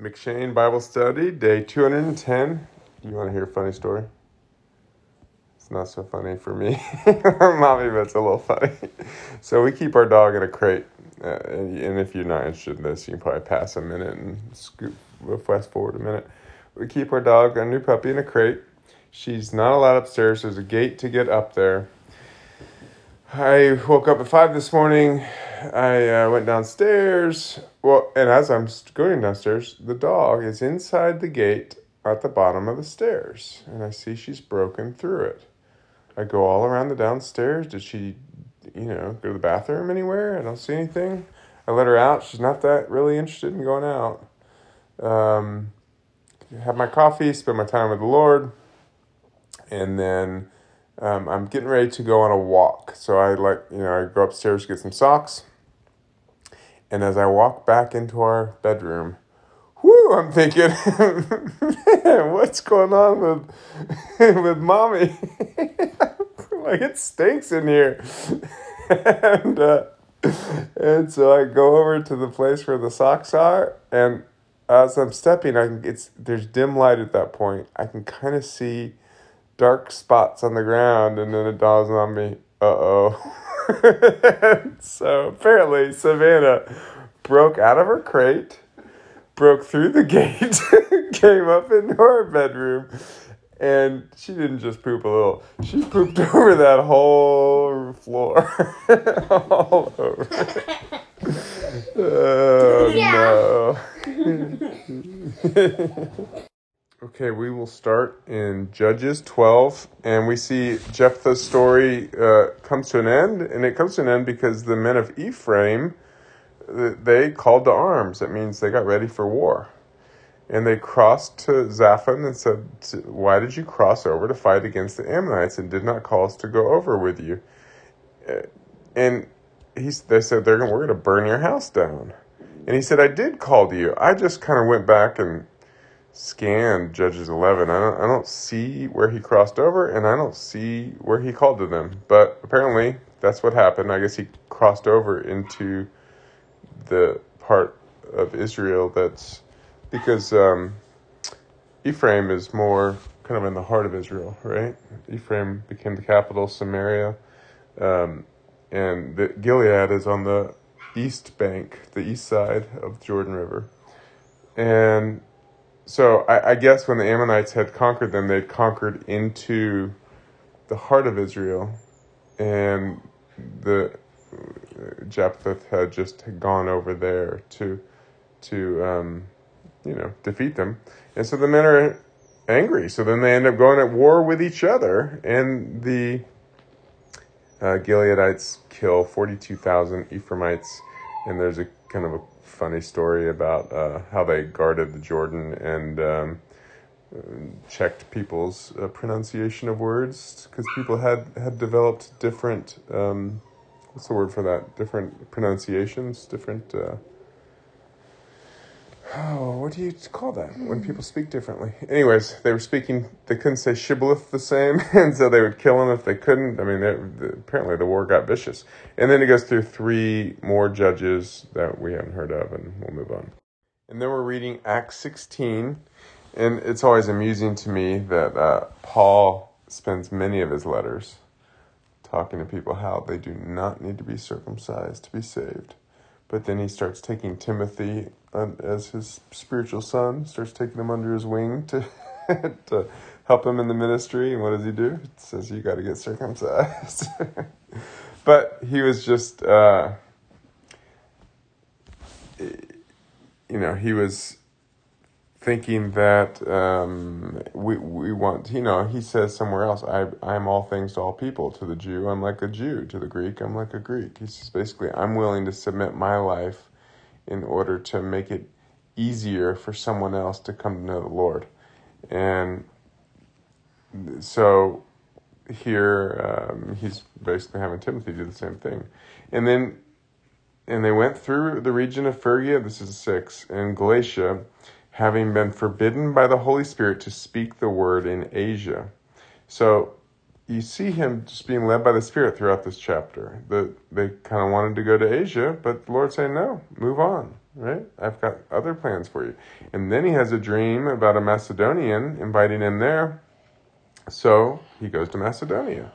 M'Cheyne Bible Study, day 210. You want to hear a funny story? It's not so funny for me mommy, but it's a little funny. So, we keep our dog in a crate. Uh, and, and if you're not interested in this, you can probably pass a minute and scoop, fast forward a minute. We keep our dog, our new puppy, in a crate. She's not allowed upstairs. There's a gate to get up there. I woke up at 5 this morning. I uh, went downstairs. Well, and as I'm going downstairs, the dog is inside the gate at the bottom of the stairs, and I see she's broken through it. I go all around the downstairs. Did she, you know, go to the bathroom anywhere? I don't see anything. I let her out. She's not that really interested in going out. Um, have my coffee, spend my time with the Lord, and then um, I'm getting ready to go on a walk. So I like, you know, I go upstairs to get some socks. And as I walk back into our bedroom, whoo, I'm thinking, man, what's going on with with mommy? like it stinks in here. and uh, and so I go over to the place where the socks are, and as I'm stepping, I can, it's there's dim light at that point. I can kind of see dark spots on the ground, and then it dawns on me, uh oh. so apparently, Savannah broke out of her crate, broke through the gate, came up into our bedroom, and she didn't just poop a little, she pooped over that whole floor. All over. Oh no. Okay, we will start in Judges 12, and we see Jephthah's story uh, comes to an end, and it comes to an end because the men of Ephraim, they called to arms. That means they got ready for war. And they crossed to Zaphon and said, Why did you cross over to fight against the Ammonites and did not call us to go over with you? Uh, and he, they said, They're gonna, We're going to burn your house down. And he said, I did call to you. I just kind of went back and scanned Judges 11. I don't, I don't see where he crossed over, and I don't see where he called to them. But apparently, that's what happened. I guess he crossed over into the part of Israel that's because um, Ephraim is more kind of in the heart of Israel, right? Ephraim became the capital, Samaria, um, and the, Gilead is on the east bank, the east side of the Jordan River. And so I, I, guess when the Ammonites had conquered them, they'd conquered into the heart of Israel, and the Jephthah had just gone over there to to um, you know defeat them, and so the men are angry. So then they end up going at war with each other, and the uh, Gileadites kill forty two thousand Ephraimites, and there's a kind of a funny story about uh, how they guarded the Jordan and um, checked people's uh, pronunciation of words because people had had developed different um, what's the word for that? Different pronunciations different uh, oh, what do you call that when people speak differently? Anyways, they were speaking, they couldn't say shibboleth the same, and so they would kill them if they couldn't. I mean, they, apparently the war got vicious. And then it goes through three more judges that we haven't heard of, and we'll move on. And then we're reading Acts 16, and it's always amusing to me that uh, Paul spends many of his letters talking to people how they do not need to be circumcised to be saved. But then he starts taking Timothy as his spiritual son, starts taking him under his wing to to help him in the ministry. And what does he do? It says you got to get circumcised. but he was just, uh, you know, he was thinking that um, we we want you know he says somewhere else I I'm all things to all people to the Jew I'm like a Jew to the Greek I'm like a Greek he's just basically I'm willing to submit my life in order to make it easier for someone else to come to know the Lord. And so here um, he's basically having Timothy do the same thing. And then and they went through the region of Phrygia, this is six, and Galatia, having been forbidden by the Holy Spirit to speak the word in Asia. So you see him just being led by the Spirit throughout this chapter. The, they kind of wanted to go to Asia, but the Lord saying, no, move on, right? I've got other plans for you. And then he has a dream about a Macedonian inviting him there. So he goes to Macedonia.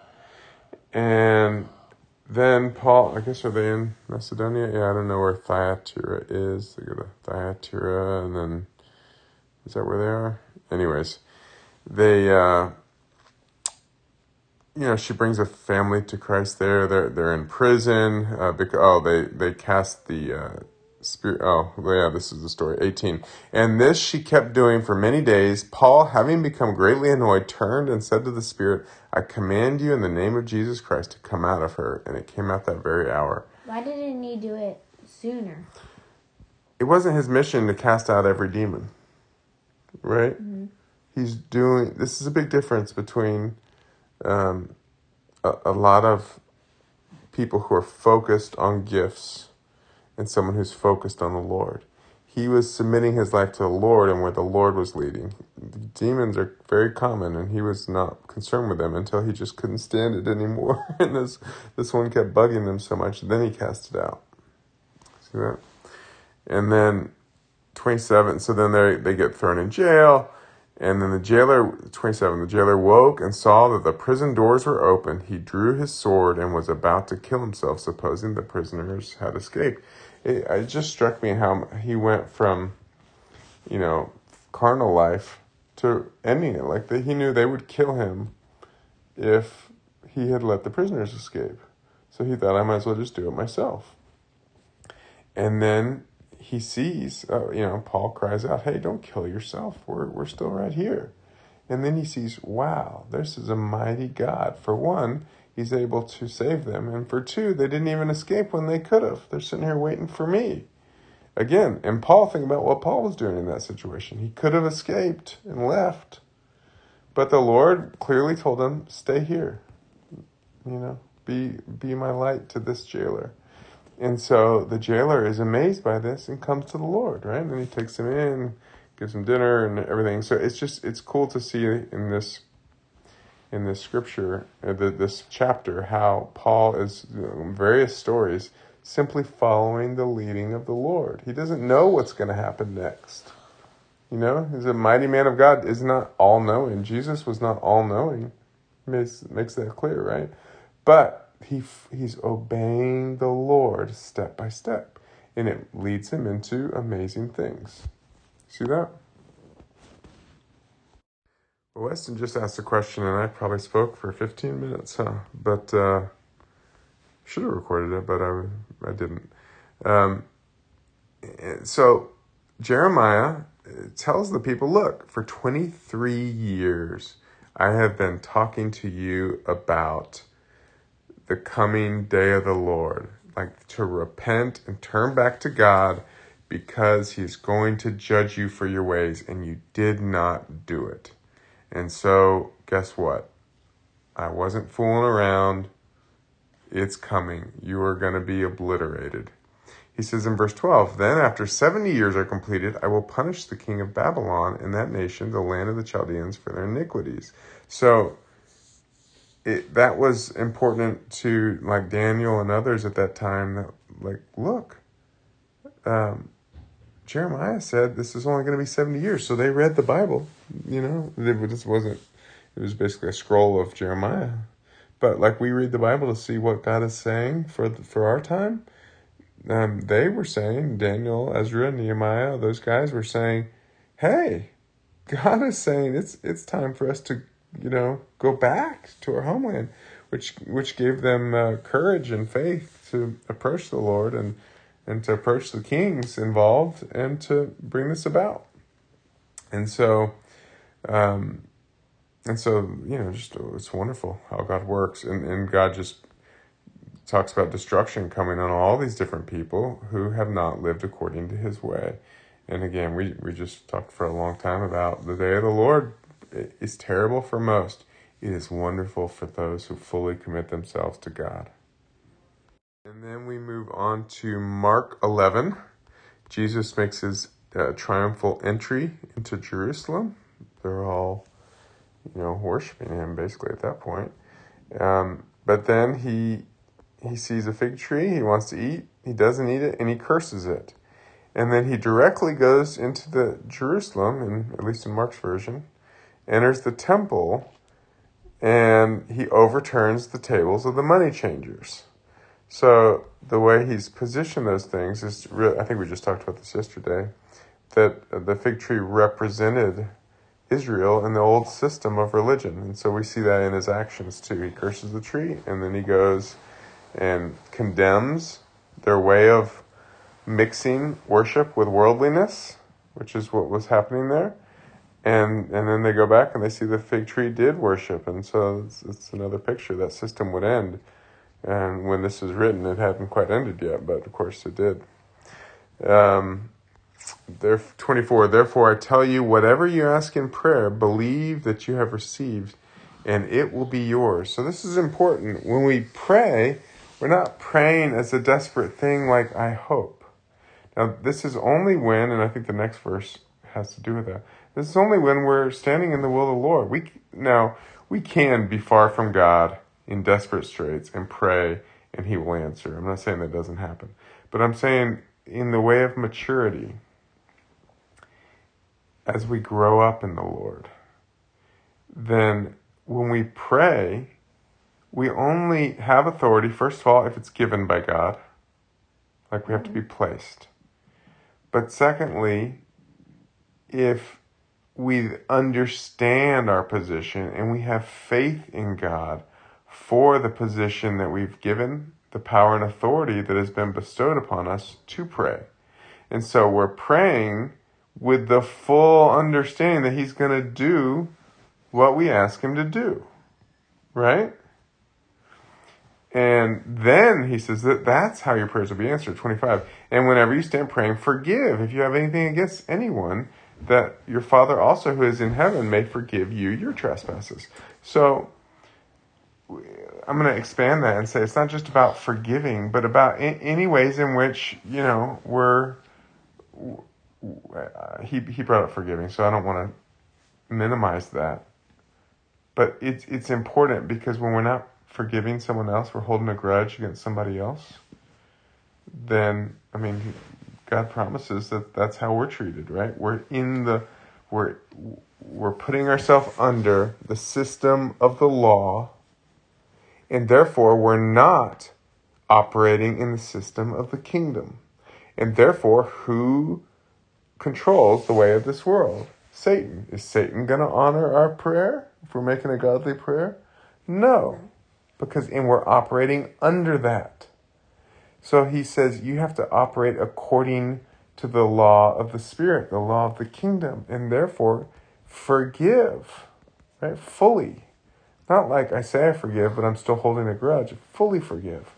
And then Paul, I guess, are they in Macedonia? Yeah, I don't know where Thyatira is. They go to Thyatira, and then is that where they are? Anyways, they, uh, you know, she brings a family to Christ there. They're they're in prison. Uh, because, oh, they they cast the uh, spirit. Oh, yeah, this is the story. Eighteen. And this she kept doing for many days. Paul, having become greatly annoyed, turned and said to the spirit, "I command you in the name of Jesus Christ to come out of her." And it came out that very hour. Why didn't he do it sooner? It wasn't his mission to cast out every demon, right? Mm-hmm. He's doing. This is a big difference between um, a, a lot of people who are focused on gifts and someone who's focused on the Lord. He was submitting his life to the Lord and where the Lord was leading. Demons are very common and he was not concerned with them until he just couldn't stand it anymore. and this this one kept bugging them so much. Then he cast it out. See that? And then 27, so then they they get thrown in jail. And then the jailer, 27, the jailer woke and saw that the prison doors were open. He drew his sword and was about to kill himself, supposing the prisoners had escaped. It, it just struck me how he went from, you know, carnal life to ending it. Like he knew they would kill him if he had let the prisoners escape. So he thought, I might as well just do it myself. And then he sees, uh, you know, Paul cries out, "Hey, don't kill yourself. We're we're still right here." And then he sees, "Wow, this is a mighty God." For one, he's able to save them, and for two, they didn't even escape when they could have. They're sitting here waiting for me. Again, and Paul, think about what Paul was doing in that situation. He could have escaped and left, but the Lord clearly told him, "Stay here." You know, be be my light to this jailer. And so the jailer is amazed by this and comes to the Lord, right? And he takes him in, gives him dinner and everything. So it's just it's cool to see in this in this scripture, uh, the, this chapter, how Paul is various stories simply following the leading of the Lord. He doesn't know what's going to happen next. You know, he's a mighty man of God. Is not all knowing. Jesus was not all knowing. Makes makes that clear, right? But he he's obeying the Lord step by step, and it leads him into amazing things. See that? Well, Weston just asked a question, and I probably spoke for 15 minutes, huh? But uh, should have recorded it, but I I didn't. Um, so Jeremiah tells the people, look, for 23 years I have been talking to you about the coming day of the Lord, like to repent and turn back to God because he's going to judge you for your ways and you did not do it. And so, guess what? I wasn't fooling around. It's coming. You are going to be obliterated. He says in verse 12, Then after 70 years are completed, I will punish the king of Babylon and that nation, the land of the Chaldeans, for their iniquities. So it that was important to like Daniel and others at that time that like look um, Jeremiah said this is only going to be 70 years so they read the Bible you know? This wasn't it was basically a scroll of Jeremiah. But like we read the Bible to see what God is saying for the, for our time. Um, they were saying Daniel Ezra Nehemiah those guys were saying hey God is saying it's it's time for us to you know, go back to our homeland, which which gave them uh, courage and faith to approach the Lord and and to approach the kings involved and to bring this about. And so, um, and so you know, just it's wonderful how God works, and and God just talks about destruction coming on all these different people who have not lived according to His way. And again, we we just talked for a long time about the day of the Lord is terrible for most, it is wonderful for those who fully commit themselves to God. And then we move on to Mark 11. Jesus makes his uh, triumphal entry into Jerusalem. They're all, you know, worshiping him basically at that point. Um, but then he he sees a fig tree. He wants to eat. He doesn't eat it, and he curses it. And then he directly goes into the Jerusalem, in, at least in Mark's version, enters the temple, and he overturns the tables of the money changers. So the way he's positioned those things is, really, I think we just talked about this yesterday, that the fig tree represented Israel in the old system of religion. And so we see that in his actions too. He curses the tree, and then he goes and condemns their way of mixing worship with worldliness, which is what was happening there. And and then they go back and they see the fig tree did worship, and so it's, it's another picture that system would end. And when this is written, it hadn't quite ended yet, but of course it did. Um, there, 24. Therefore, I tell you, whatever you ask in prayer, believe that you have received, and it will be yours. So this is important. When we pray, we're not praying as a desperate thing like I hope. Now, this is only when, and I think the next verse has to do with that. This is only when we're standing in the will of the Lord. We now we can be far from God in desperate straits and pray, and He will answer. I'm not saying that doesn't happen, but I'm saying in the way of maturity, as we grow up in the Lord, then when we pray, we only have authority, first of all, if it's given by God, like we have to be mm-hmm. placed. But secondly, if we understand our position and we have faith in God for the position that we've given, the power and authority that has been bestowed upon us to pray. And so we're praying with the full understanding that He's going to do what we ask Him to do. Right? And then he says that that's how your prayers will be answered. 25. And whenever you stand praying, forgive if you have anything against anyone, that your Father also who is in heaven may forgive you your trespasses. So I'm going to expand that and say it's not just about forgiving, but about any ways in which, you know, we're. Uh, he, he brought up forgiving, so I don't want to minimize that. But it's, it's important because when we're not forgiving someone else, we're holding a grudge against somebody else, then, I mean, God promises that that's how we're treated, right? We're in the, we're, we're putting ourselves under the system of the law, and therefore we're not operating in the system of the kingdom. And therefore, who controls the way of this world? Satan. Is Satan going to honor our prayer if we're making a godly prayer? No because and we're operating under that. So he says you have to operate according to the law of the spirit, the law of the kingdom, and therefore forgive, right? Fully. Not like I say I forgive, but I'm still holding a grudge. Fully forgive.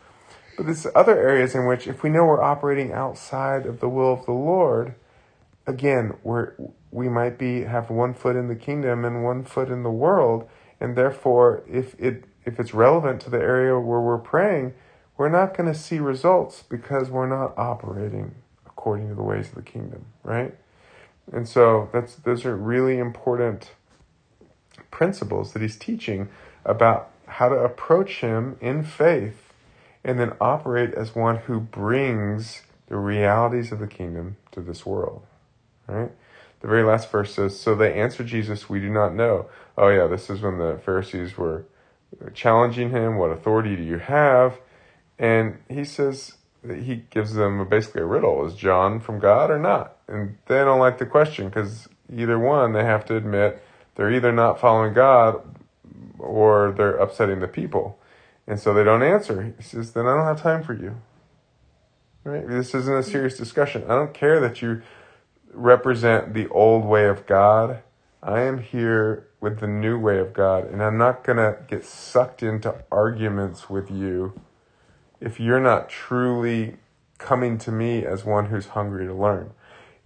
But there's other areas in which if we know we're operating outside of the will of the Lord, again, we're we might be have one foot in the kingdom and one foot in the world, and therefore if it if it's relevant to the area where we're praying, we're not going to see results because we're not operating according to the ways of the kingdom, right? And so that's those are really important principles that he's teaching about how to approach him in faith and then operate as one who brings the realities of the kingdom to this world. Right? The very last verse says, So they answered Jesus, We do not know. Oh, yeah, this is when the Pharisees were challenging him, What authority do you have? And he says, that he gives them basically a riddle Is John from God or not? And they don't like the question because either one, they have to admit they're either not following God or they're upsetting the people. And so they don't answer. He says, Then I don't have time for you. Right? This isn't a serious discussion. I don't care that you represent the old way of God. I am here with the new way of God, and I'm not going to get sucked into arguments with you if you're not truly coming to me as one who's hungry to learn.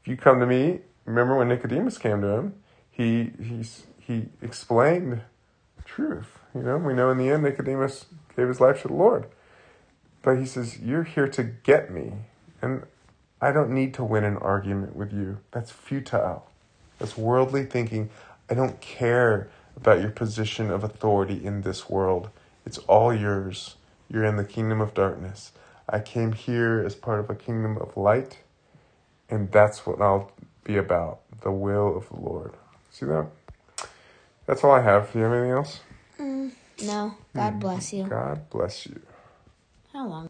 If you come to me, remember when Nicodemus came to him, he he he explained truth. You know, we know in the end Nicodemus gave his life to the Lord. But he says, You're here to get me. And I don't need to win an argument with you. That's futile. That's worldly thinking. I don't care about your position of authority in this world. It's all yours. You're in the kingdom of darkness. I came here as part of a kingdom of light, and that's what I'll be about the will of the Lord. See that? That's all I have. Do you have anything else? Mm, no. God hmm. bless you. God bless you. How long?